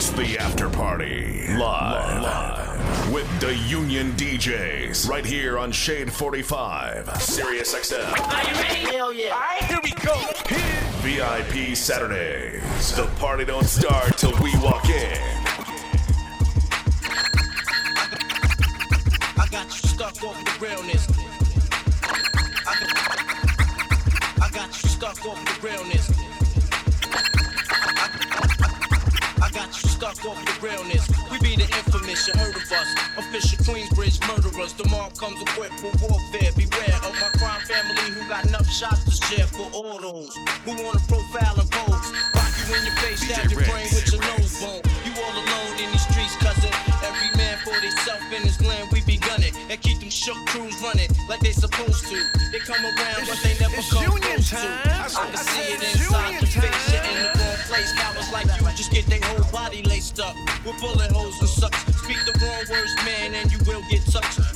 It's the after party. Live. Live. With the Union DJs. Right here on Shade 45. Sirius XM. Are you ready? Hell yeah. All right, here we go. VIP Saturdays. The party don't start till we walk in. I got you stuck off the realness. Realness. We be the infamous, you heard of us. Official Queensbridge murderers. The Mobb comes equipped for warfare. Beware of my crime family who got enough shots to share for all those who wanna profile and pose. Rock you in your face, stab your brain with your nose bone. You all alone in these streets, cousin. Every man for himself in his land, we be gunning and keep them shook crews running like they supposed to. They come around, but they never it's come union close time. to. I I said- can I see it inside your face. You're in the wrong place. Cowards like you just get their whole body laced up with bullet holes and such. Speak the wrong words, man, and you will get touched.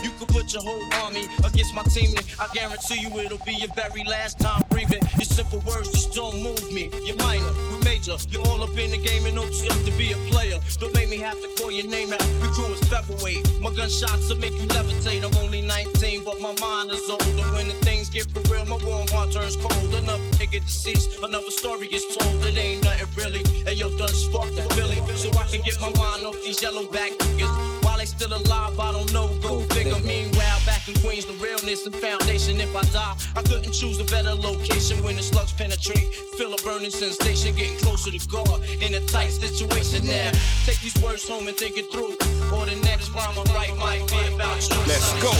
Your whole army against my team, I guarantee you it'll be your very last time breathing. Your simple words just don't move me. You're minor, you major. You're all up in the game and know you have to be a player. Don't make me have to call your name out. We crew is featherweight. My gunshots will make you levitate. I'm only 19, but my mind is older. When the things get for real, my warm heart turns cold. Another nigga deceased, another story gets told. It ain't nothing really. And yo, done sparked the Billy, so I can get my mind off these yellow back niggas. While they still alive, I don't know. Go figure. Meanwhile, back in Queens, the realness and foundation. If I die, I couldn't choose a better location when the slugs penetrate. Feel a burning sensation, getting closer to God in a tight situation now. Take these words home and think it through. Or the next rhyme I write might be about you. Let's go.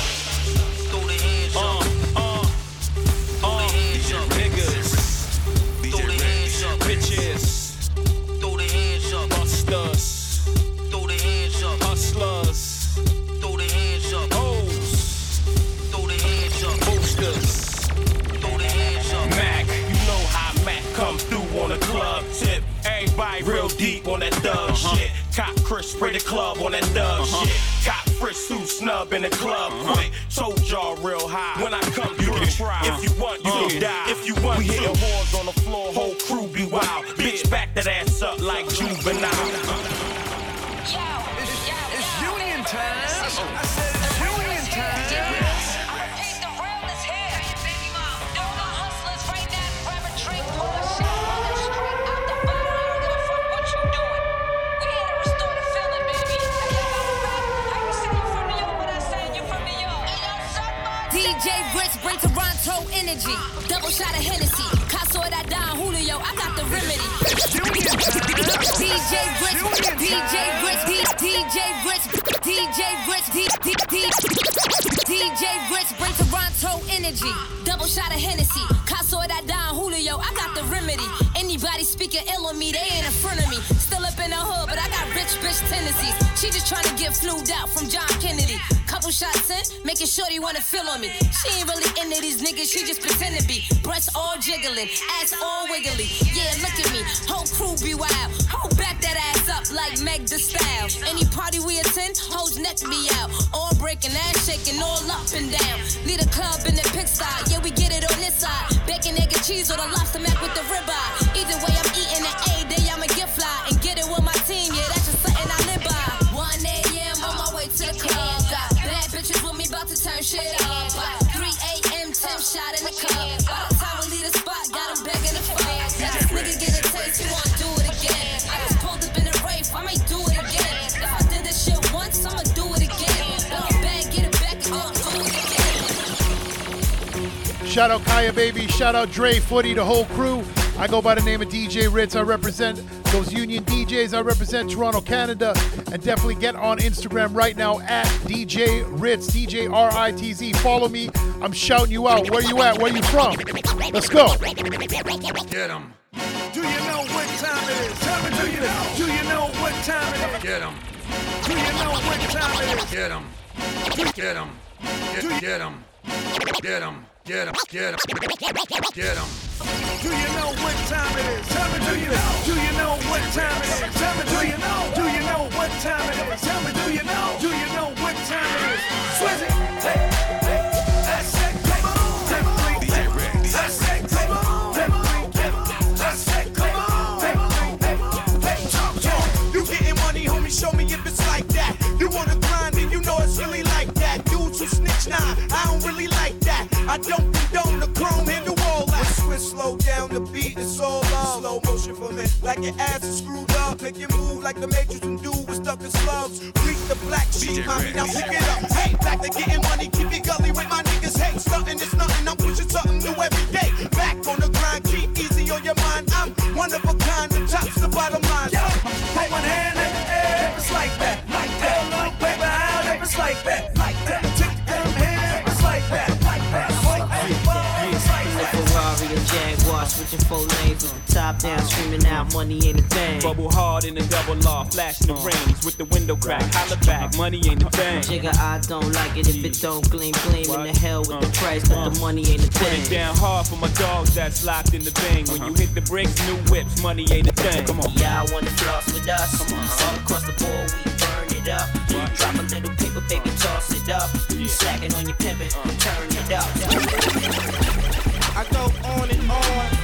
Toronto energy. Double shot of Hennessy. Caso that down Julio. I got the remedy. DJ Ritz, DJ Ritz, DJ Ritz, DJ Ritz, DJ Ritz bring Toronto energy. Double shot of Hennessy. Caso that down Julio. I got the remedy. Anybody speaking ill on me, they ain't in front of me. Still up in the hood, but I got rich bitch tendencies. She just trying to get flued out from John Kennedy. Couple shots in, making sure they wanna feel on me. She ain't really into these niggas, she just pretend to be. Breasts all jiggling, ass all wiggly. Yeah, look at me, whole crew be wild. Whole back that ass up like Meg the Style. Any party we attend, hoes neck me out. All breaking, ass shaking, all up and down. Lead a club in the pig style, yeah, we get it on this side. Bacon, egg, and cheese or the lobster mac with the ribeye. Either way, I'm shit up. 3 a.m. 10 shot in the time we leave the spot, got 'em begging fuck. Let this nigga get a taste, he wanna do it again. I just pulled up in race, I might do it again. If I did this shit once, I'ma do it again. Bag, get it back, go do it again. Shout out Kaya Baby, shout out Dre Footy, the whole crew. I go by the name of DJ Ritz. I represent those union DJs. I represent Toronto, Canada. And definitely get on Instagram right now at DJ Ritz, DJ R I T Z. Follow me. I'm shouting you out. Where you at? Where you from? Let's go. Get 'em. Do you know what time it is? Tell me, do you know? Do you know what time it is? Get 'em. Do you know what time it is? Get 'em. Get 'em. Get, get 'em. Get 'em. Get 'em. Get 'em. Get 'em. Do you know what time it is? Tell me, do you know? Do you know what time it is? Tell me, do you know? Do you know what time it is? Tell me, do you know? Do like your ass is screwed up. Make you move like the Matrix and do was stuck in slugs. Reach the black sheep, mommy, now pick it up. Hey, back to getting money, keep it gully with my niggas. Hey, stunting is nothing, I'm pushing something new every day. Back on the grind, keep easy on your mind. I'm one of a kind, switching four lanes top down, screaming out, money ain't a thing. Bubble hard in the double law, flashing the rings with the window crack. Holla back, money ain't a thing. Jigga, I don't like it if it don't gleam, gleam in the hell with the uh, price, but the uh. money ain't a Put it thing. down hard for my dogs that's locked in the bang. When you uh-huh. hit the bricks, new whips, money ain't a thing. Come on. Y'all wanna floss with us? All across the board, we burn it up. Drop a little paper, baby, toss it up. Slacking on your pimpin', uh. turn it up. I go on and on.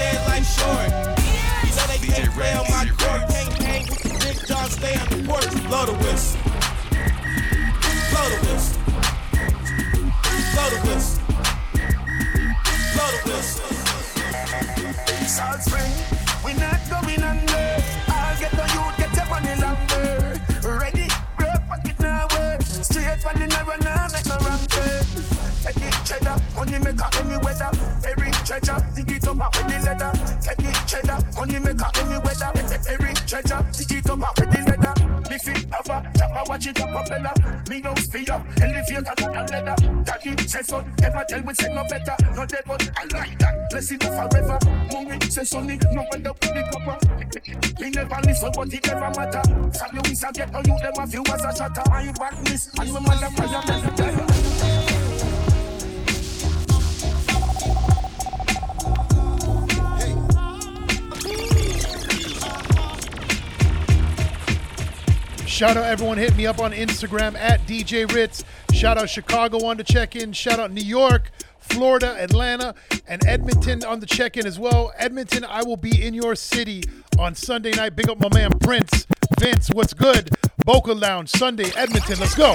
Why they gotta say it like short? You know they can't play on my court, can't hang with the big dogs, stay on the porch. Blow the whistle. Blow the whistle. Blow the whistle. Blow the whistle. Salt Spring, we not leather. It cheddar, money maker any weather. Every treasure, dig it up with the leather. Lift it over, chopper, watch it up, propeller. Me no fear, elevator, got a leather. Daddy say so, never tell me say no better. No dead, but I like that. Bless forever. Mommy say sonny, no up with the copper. He never listen, but it never matter. From you is a get on you, them a few as a shatter. My badness, and my mother, my mother. Shout out everyone hit me up on Instagram at DJ Ritz. Shout out Chicago on the check-in. Shout out New York, Florida, Atlanta, and Edmonton on the check-in as well. Edmonton, I will be in your city on Sunday night. Big up my man Prince. Vince, what's good? Boca Lounge, Sunday, Edmonton. Let's go.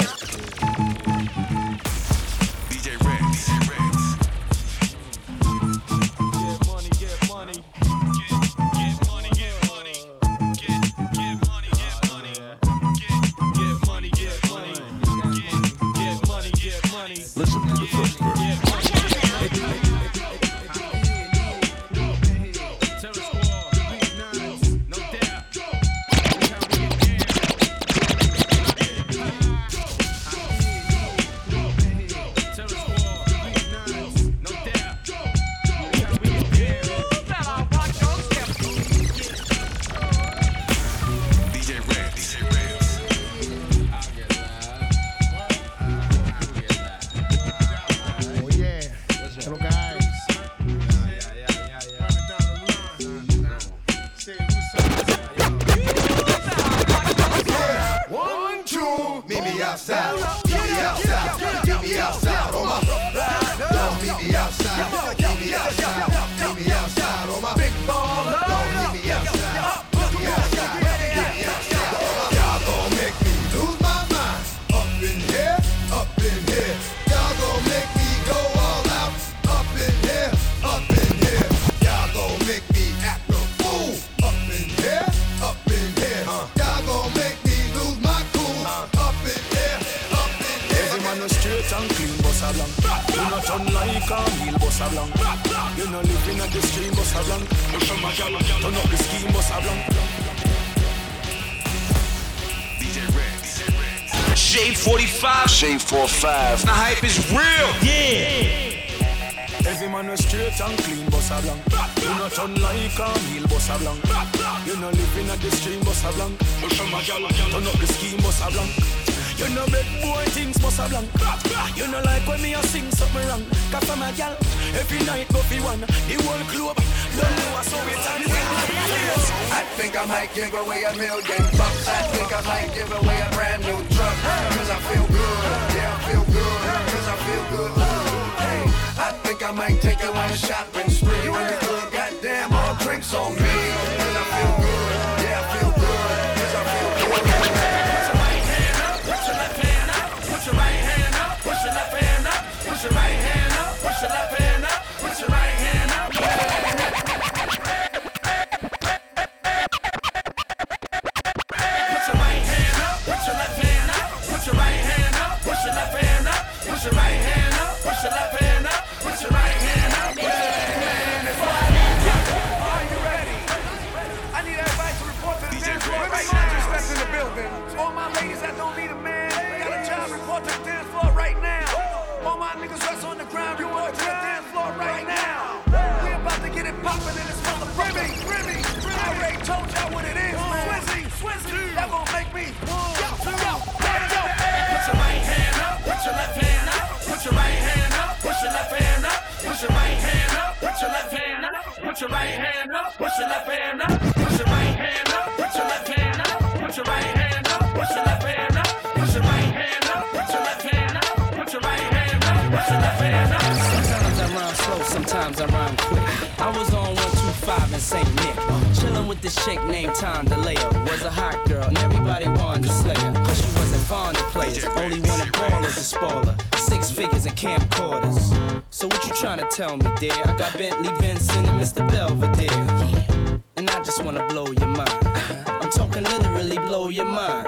A wheel, bust a blank. You no living at the stream, bust a blank. You from a gal, turn up the scheme, bust a blank. Shade 45. Shade 45. The hype is real. Yeah. Every man a straight and clean, boss a blank. You not turn like a meal, boss a blank. You no living at the stream, boss a blank. But from a gal, turn up the scheme, boss a blank. You know make boy things boss a blank. You know like when me a sing something wrong. Cause from a gal, every night go fi one. The whole club, don't know so it and I think I might give away a million bucks. I think I might give away a brand new truck. Cause I feel good. Yeah, I feel good. Cause I feel good. Hey, I think I might take you on a shopping spree. In the club, goddamn, all drinks on me. St. Nick. Chillin' with this chick named Tom DeLeo. Was a hot girl, and everybody wanted to slay her. But she wasn't fond of players, only wanted ballers to spoil her. Six figures and camcorders. So what you trying to tell me, dear? I got Bentley Vincent and Mr. Belvedere. And I just wanna blow your mind. I'm talking literally blow your mind.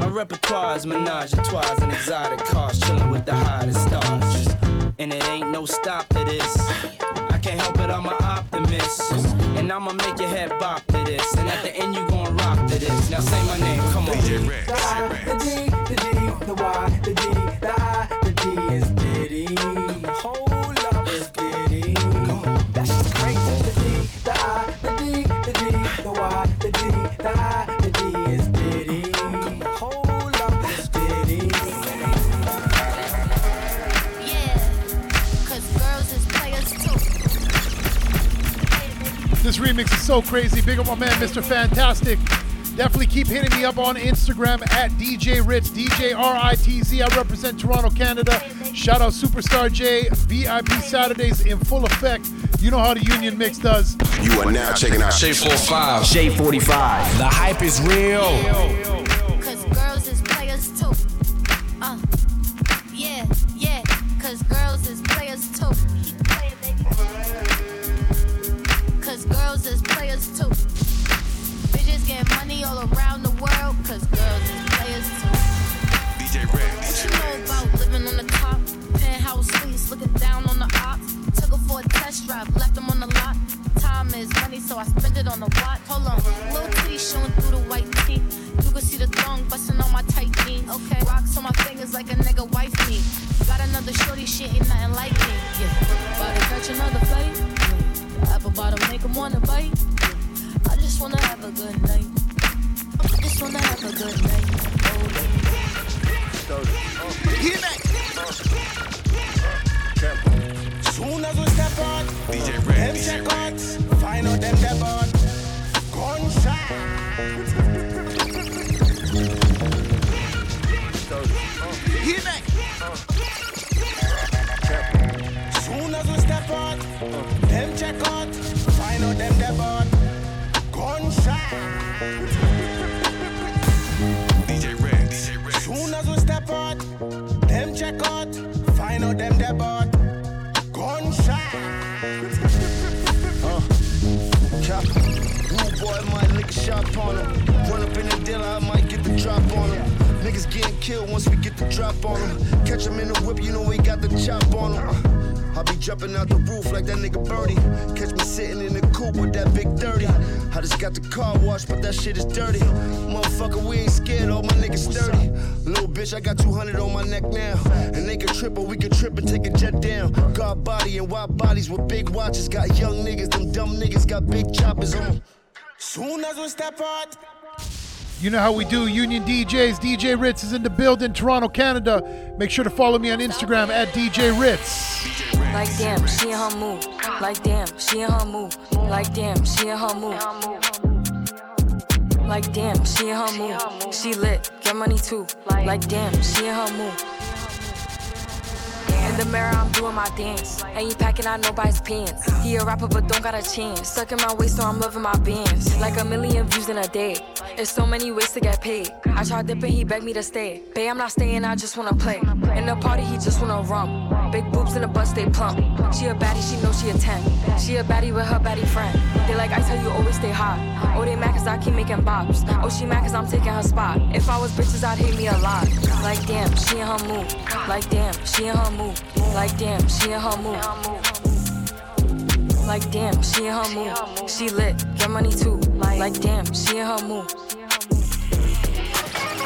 My repertoire is menage a trois and exotic cars, chillin' with the hottest stars. And it ain't no stop to this. I can't help it, I'm an optimist. And I'ma make your head bop to this. And at the end, you gon' rock to this. Now say my name, come on. The I, the D, the D, the Y, the D, remix is so crazy. Big up my man, Mr. Fantastic. Definitely keep hitting me up on Instagram at DJ Ritz, DJ R I T Z. I represent Toronto, Canada. Shout out Superstar J. VIP Saturdays in full effect. You know how the Union Mix does. You are now checking out Shade 45. Shade 45. The hype is real. Cause so I spend it on the watch. Hold on, little titty showing through the white tee. You can see the thong busting on my tight jeans. Okay, rocks on my fingers like a nigga wife me. Got another shorty, shit ain't nothing like me. Yeah, about to catch another fight. Yeah. Apple bottom make 'em wanna bite. Yeah. I just wanna have a good night. I just wanna have a good night. Check out, find out them dead on. Gunshot. Uh, Cap, rude boy might lick a shot on him. Run up in the dealer, I might get the drop on him. Niggas getting killed once we get the drop on him. Catch him in the whip, you know we got the chop on him. I be jumping out the roof like that nigga Birdie. Catch me sitting in the coupe with that big 30. I just got the car washed, but that shit is dirty. Motherfucker, we ain't scared, all my niggas sturdy. Little bitch, I got 200 on my neck now. And they can trip, or we can trip and take a jet down. God body and wide bodies with big watches. Got young niggas, them dumb niggas got big choppers on. Soon as we step out, You know how we do. Union DJs. DJ Ritz is in the building, Toronto, Canada. Make sure to follow me on Instagram at DJ Ritz. Like damn, she in her move. Like damn, she in her move. Like damn, she in her move. Like damn, she in her move. She lit, get money too. Like damn, she in her move. In the mirror, I'm doing my dance. Ain't packing out nobody's pants. He a rapper, but don't got a chance. Stuck in my waist, so I'm loving my bands. Like a million views in a day. There's so many ways to get paid. I tried dipping, he begged me to stay. Babe, I'm not staying, I just wanna play. In the party, he just wanna rum. Big boobs in the bus, they plump. She a baddie, she know she a 10. She a baddie with her baddie friend. They like, I tell you, always stay hot. Oh, they mad cause I keep making bops. Oh, she mad cause I'm taking her spot. If I was bitches, I'd hate me a lot. Like, damn, she in her move. Like, damn, she in her move. Like, damn, she in her move. Like, damn, she in her move. She lit, get money too. Like, damn, she in her move.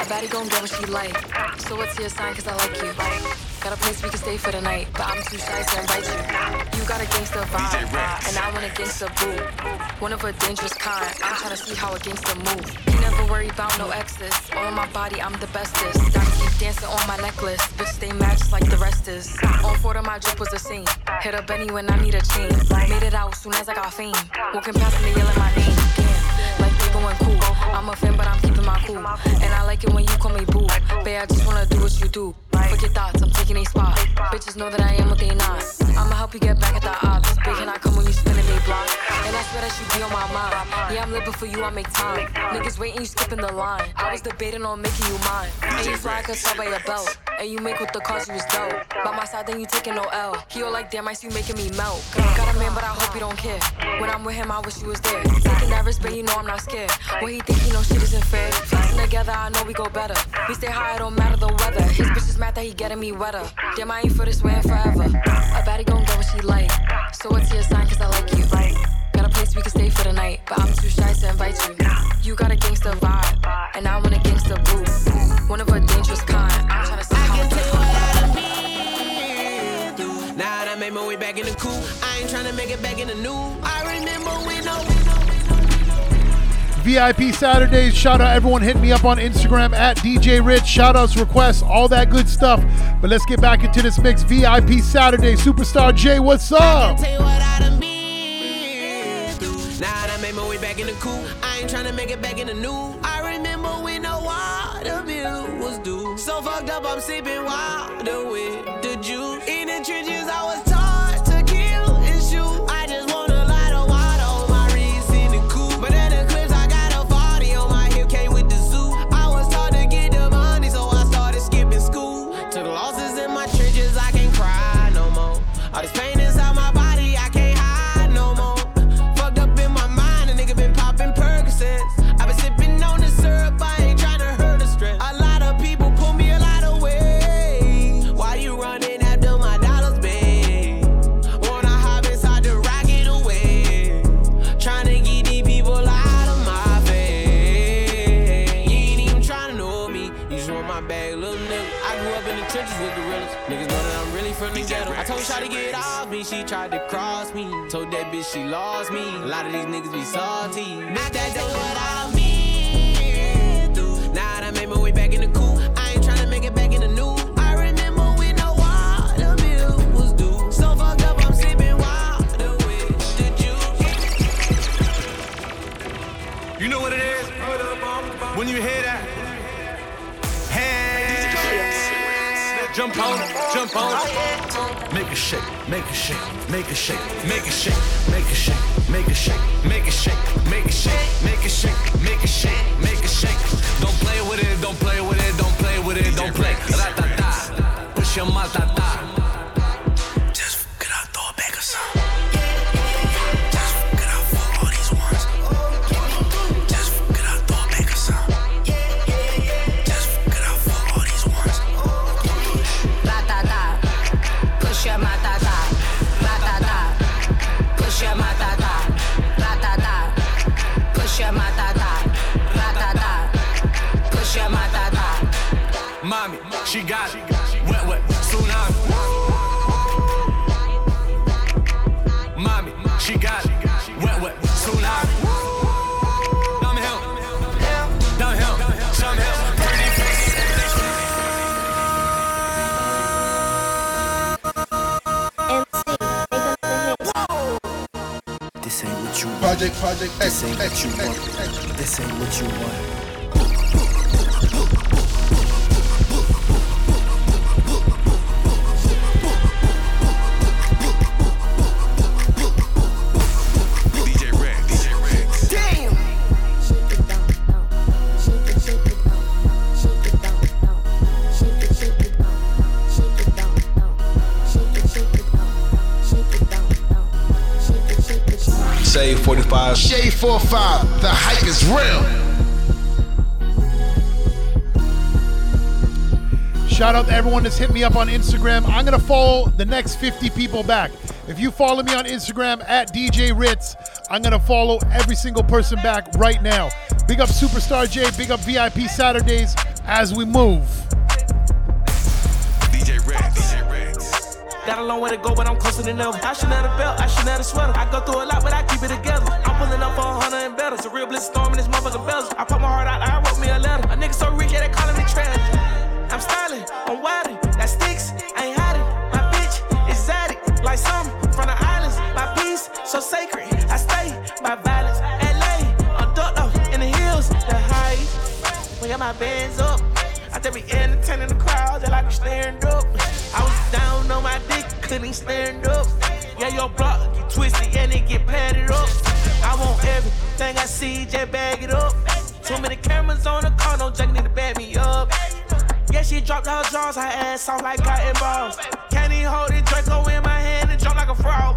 I baddie gon' get what she like. So what's your sign? Cause I like you. Got a place we can stay for the night, but I'm too shy to invite you. You got a gangster vibe, uh, and I want a gangster boo. One of a dangerous kind. I'm trying to see how a gangster move. You never worry about no exes. All on my body, I'm the bestest. Diamonds keep dancing on my necklace. Bitch, stay just like the rest is. On four of my drip was the same. Hit up Benny when I need a chain. Made it out soon as I got fame. Walking past me yelling my name. Damn, like they going cool. I'm a fan, but I'm keeping my cool. And I like it when you call me boo. Babe, I just wanna do what you do. Fuck your thoughts, I'm taking a spot. Bitches know that I am what they not. I'ma help you get back at the ops. Big can I come when you spinning they block? And I swear that you be on my mind. Yeah, I'm living for you, I make time. Niggas waiting, you skipping the line. I was debating on making you mine. And you fly, I could tell by your belt. And you make with the cause you was dope. By my side, then you taking no L. He all like, damn, I see you making me melt. Got a man, but I hope you don't care. When I'm with him, I wish you was there. Taking risk, but you know I'm not scared. When he think he know shit isn't fair. Flexing together, I know we go better. We stay high, it don't matter the weather. His bitch is mad that he getting me wetter. Damn, I ain't for this way forever. A baddie gon' get what she like. So what's your sign? Cause I like you. Got a place we can stay for the night, but I'm too shy to invite you. You got a gangster vibe, and I want a gangster boo. One of a dangerous kind. I'm trying to see how i can Now that I made my way back in the cool, I ain't tryna make it back in the new. I remember when no. VIP Saturdays. Shout out everyone hitting me up on Instagram at DJ Ritz. Shout outs, requests, all that good stuff. But let's get back into this mix. VIP Saturday. Superstar J, what's up? Back in the cool, I ain't tryna make it back in the new. I remember when the water bill was due. So fucked up, I'm sipping water with the juice. In the trenches, I was You know what it is? When you hear that, hands, jump on jump on. Make a shake, make a shake, make a shake, make a shake, make a shake, make a shake, make a shake, make a shake, make a shake, make a shake, make a shake. Don't play with it, don't play with it, don't play with it, don't play. Ratata, push your matata. Just got it. Wet, wet, tsunami. Mommy, she got it. Wet, wet, tsunami. Downhill, downhill, downhill. Pretty This ain't what you want. Project, project, this ain't what you want. This ain't what you want. 45. Shade 45, the hype is real. Shout out to everyone that's hit me up on Instagram. I'm gonna follow the next 50 people back. If you follow me on Instagram at DJ Ritz, I'm gonna follow every single person back right now. Big up Superstar J, big up VIP Saturdays as we move. DJ Red, DJ Red. Got a long way to go, but I'm closer than ever. I should have a belt, I should have a sweater. I go through a lot, but I keep it together. For a hundred and better. It's a real bliss storm in this motherfucking bezel. I put my heart out, I wrote me a letter. A nigga so rich, yeah, they calling me trash. I'm styling, I'm wildin', that sticks, I ain't hiding. My bitch is exotic, like some from the islands. My peace, so sacred. I stay by violence. LA, I'm ducked off in the hills, the heights. We got my bands up. I just be entertaining the crowd, they like me staring up. I was down on my dick, couldn't stand up. Yeah, your block get twisted, and it get padded up. I want everything I see, just bag it up. Too many cameras on the car, no junk need to back me up. Yeah, she dropped her jaws, her ass off like cotton balls. Can't even hold it, Draco in my hand and jump like a frog.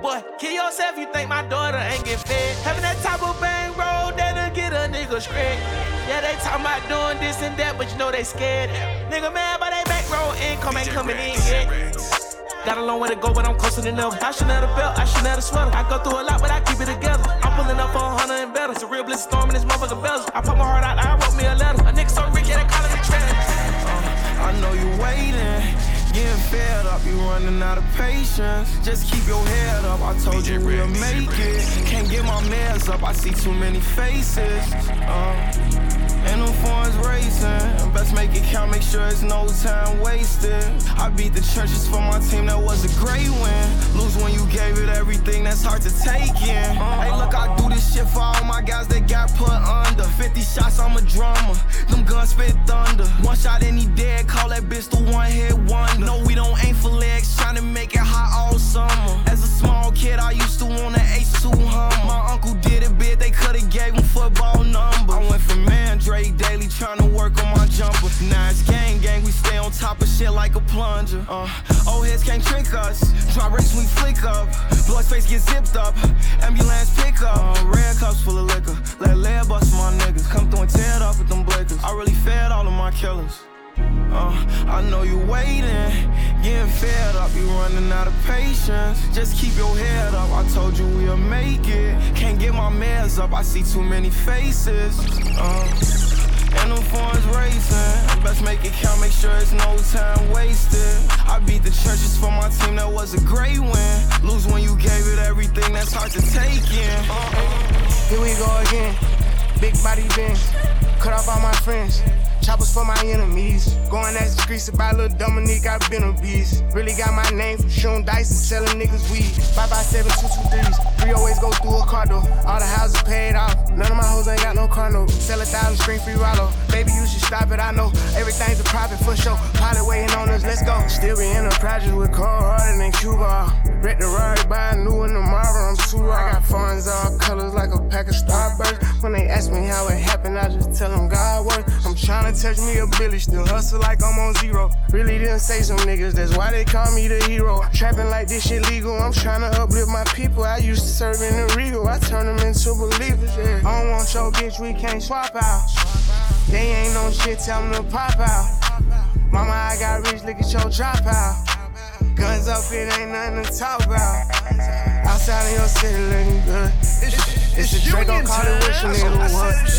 Boy, kill yourself, you think my daughter ain't get fed. Having that type of bang roll, that'll get a nigga straight. Yeah, they talking about doing this and that, but you know they scared. Nigga mad, but they back roll income ain't coming in yet. Got a long way to go, but I'm closer than ever. I should have a belt, I should have a sweater. I go through a lot, but I keep it together. I'm pulling up for a hundred and better. It's a real bliss storm in this motherfucking bezel. I put my heart out, I wrote me a letter. A nigga so rich, yeah, they calling me trash. I know you waiting, getting fed up, you running out of patience. Just keep your head up, I told you we'll make it. Can't get my meds up, I see too many faces. Uh, and them phones racing, best make it count, make sure it's no time wasted. I beat the churches for my team, that was a great win. Lose when you gave it everything, that's hard to take in. Hey, look, I do this shit for all my guys that got put under. 50 shots, I'm a drummer. Them guns spit thunder. One shot and he dead, call that bitch the one hit wonder. No, we don't aim for legs, trying to make it hot all summer. As a small kid, I used to want an H2 Hummer. My uncle did it big, they could've gave him football numbers. I went from Daily, trying to work on my jumper. It's gang gang, we stay on top of shit like a plunger. Uh, old heads can't trick us. Drop race, we flick up. Blood face get zipped up. Ambulance pick up. Uh, red cups full of liquor. Let lead bust my niggas. Come through and tear it with them blickers. I really fed all of my killers. Uh, I know you waiting, getting fed up, you running out of patience. Just keep your head up, I told you we'll make it. Can't get my meds up, I see too many faces. Uh, and them phones racing, best make it count, make sure it's no time wasted. I beat the churches for my team, that was a great win. Lose when you gave it everything, that's hard to take in. Uh-uh. Here we go again. Big body bends. Cut off all my friends. Choppers for my enemies. Going at the streets about little Dominique, I've been a beast. Really got my name from shooting dice and selling niggas weed. 557 Three oh always go through a car door. All the houses paid off. None of my hoes ain't got no car note. Sell a thousand screen free Rollo. Baby, you should stop it, I know. Everything's a profit for sure. Pilot waiting on us, let's go. Still be in the projects with cold harder than Cuba. Wreck the Rari, buy a new one tomorrow. I'm too raw. I got funds all colors like a pack of Starburst. When they ask me how it happened, I just tell them God works. I'm trying to touch me a billy, still hustle like I'm on zero. Really didn't say some niggas, that's why they call me the hero. Trapping like this shit legal, I'm trying to uplift my people. I used to serve in the Regal, I turn them into believers. Yeah. I don't want your bitch, we can't swap out. They ain't no shit, tell them to pop out. Mama, I got rich, look at your drop out. Guns up, it ain't nothing to talk about. Outside of your city looking good. It's a Draco call it what she nigga would.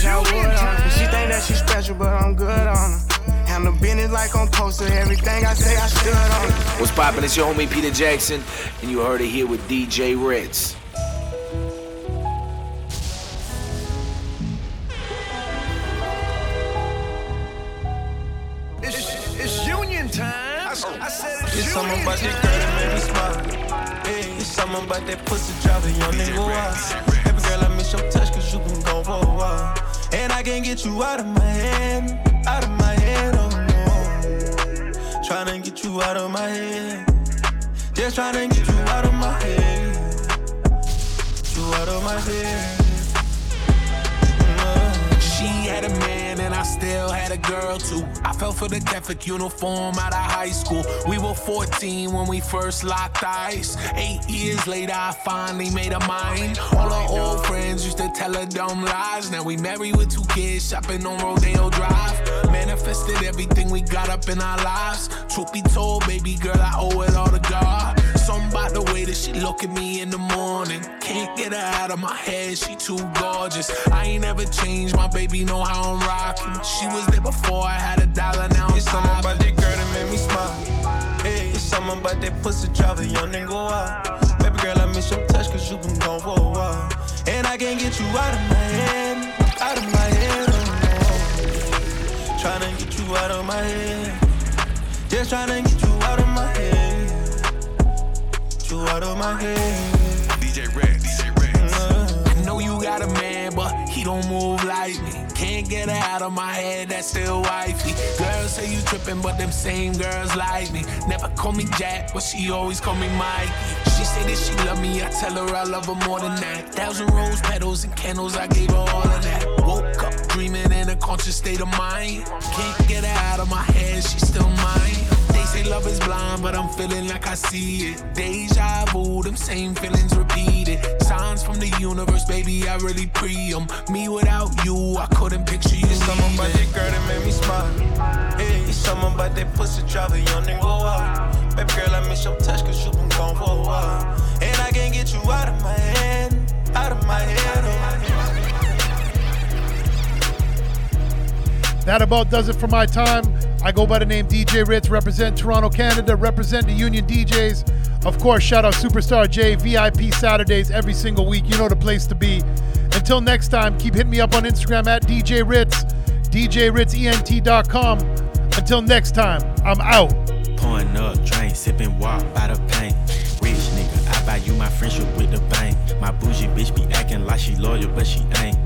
That would on her. She think that she special, but I'm good on her. Have Handle business like I'm posted. Everything I say, I stood on it. What's poppin'? It's your homie Peter Jackson, and you heard it here with DJ Ritz. Something about that girl that made me smile. It's something about that pussy driving young nigga wild. Baby girl, I miss your touch cause you been gone for a while. And I can't get you out of my head, out of my head, oh no. Tryna get you out of my head. Just tryna get you out of my head. You out of my head. Mm-hmm. She had a and I still had a girl too. I fell for the Catholic uniform out of high school. We were 14 when we first locked eyes. Eight years later, I finally made a mind. All our old friends used to tell her dumb lies. Now we married with two kids, shopping on Rodeo Drive. Manifested everything we got up in our lives. Truth be told, baby girl, I owe it all to God. Something about the way that she look at me in the morning. Can't get her out of my head, she too gorgeous. I ain't ever changed, my baby know how I'm rocking. She was there before I had a dollar, now I'm It's something about that girl that made me smile. Hey, it's something about that pussy drive a young nigga wild. Baby girl, I miss your touch cause you been gone for a while. And I can't get you out of my head, out of my head, oh no. Tryna get you out of my head. Just tryna get you out of my head. You out of my head. DJ Red, DJ Red. I mm-hmm. know you got a man, but he don't move like me. Can't get her out of my head, that's still wifey. Girls say you trippin', but them same girls like me. Never call me Jack, but she always call me Mikey. She say that she love me, I tell her I love her more than that. Thousand rose petals and candles, I gave her all of that. Woke up dreaming in a conscious state of mind. Can't get her out of my head, she's still mine. They say love is blind, but I'm feeling like I see it. Deja vu, them same feelings repeated. Signs from the universe, baby, I really pre 'em. Me without you, I couldn't picture you. It's something about that girl that made me smile. Hey, it's something about that pussy drive a young nigga wild. Baby girl, I miss your touch cause you been gone for a while. And I can't get you out of my head, out of my head. Oh. That about does it for my time. I go by the name DJ Ritz, represent Toronto, Canada, represent the Union DJs. Of course, shout out Superstar J, VIP Saturdays every single week. You know the place to be. Until next time, keep hitting me up on Instagram at DJ Ritz, DJRitzENT.com. Until next time, I'm out. Pouring up, drink, sipping walk by the paint. Rich nigga, I buy you my friendship with the bank. My bougie bitch be acting like she loyal, but she ain't.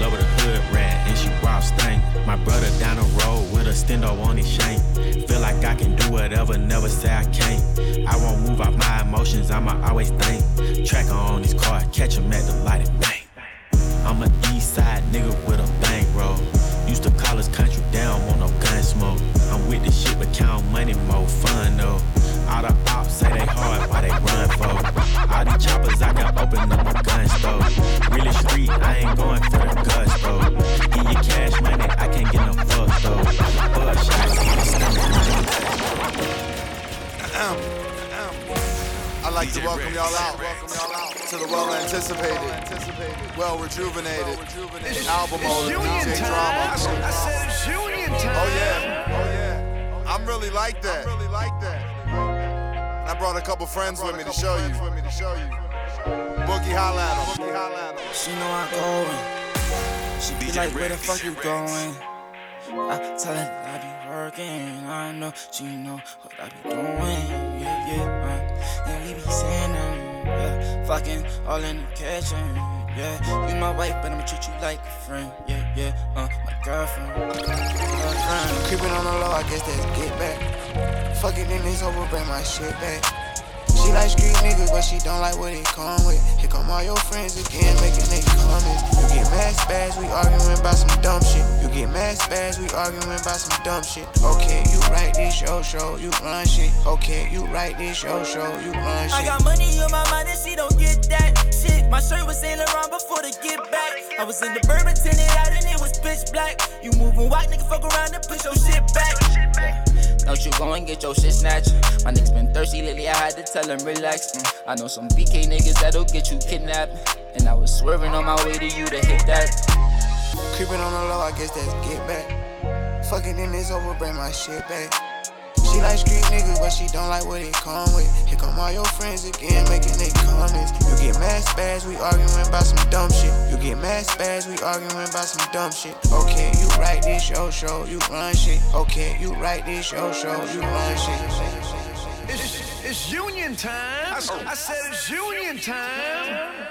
Love with a hood rat and she wild stank. My brother down the road with a stendo on his shank. Feel like I can do whatever, never say I can't. I won't move off my emotions, I'ma always think. Tracker on his car, catch him at the light and bang. I'm a east side nigga with a bankroll. Used to call us country down, want no gun smoke. I'm with the shit, but count money more fun though. All the ops say they hard, why they run for? All these choppers, I can open up a gun store. Really street, I ain't going for the gusto. Give you cash money, I can't get no fuck though. Bug shots, in the stomach. I'd like to welcome y'all out to the well anticipated, well rejuvenated album It's of union DJ time. Drama. I said it's union time. Oh yeah, oh yeah. I'm really like that. really like that. And I brought a couple friends with me to show you. Boogie holla at 'em. Boogie holla at 'em. She know I'm going. She be like, where the fuck you going? I tell her that I be working. I know she know what I be doing. Yeah, yeah. Uh, and we be saying them. Yeah, fucking all in the kitchen. Yeah, you my wife, but I'ma treat you like a friend. Yeah, yeah. Uh, my girlfriend. My Girlfriend. Creeping on the low, I guess that's get back. Fuck it, then it's over, bring my shit back. She like street niggas, but she don't like what it come with. Here come all your friends again, making they comments. You get mad spaz, we arguing about some dumb shit. You get mad spaz, we arguing about some dumb shit. Okay, you write this show, show, you run shit. Okay, you write this show, show, you run shit. I got money on my mind and she don't get that shit. My shirt was Saint Laurent before the get back. I was in the bourbon it out and it was pitch black. You moving white, nigga, fuck around and put your shit back. Don't you go and get your shit snatched. My niggas been thirsty lately, I had to tell them relax. Mm, I know some BK niggas that'll get you kidnapped. And I was swerving on my way to you to hit that. Creeping on the low, I guess that's get back. fucking then it's over, bring my shit back. She like street niggas, but she don't like what it come with. Here come all your friends again, making they comments. You get mad spaz, we arguing about some dumb shit. You get mad spaz, we arguing about some dumb shit. Okay, you write this show, show, you run shit. Okay, you write this show, show, you run shit. It's, it's union time. I, I said it's union time.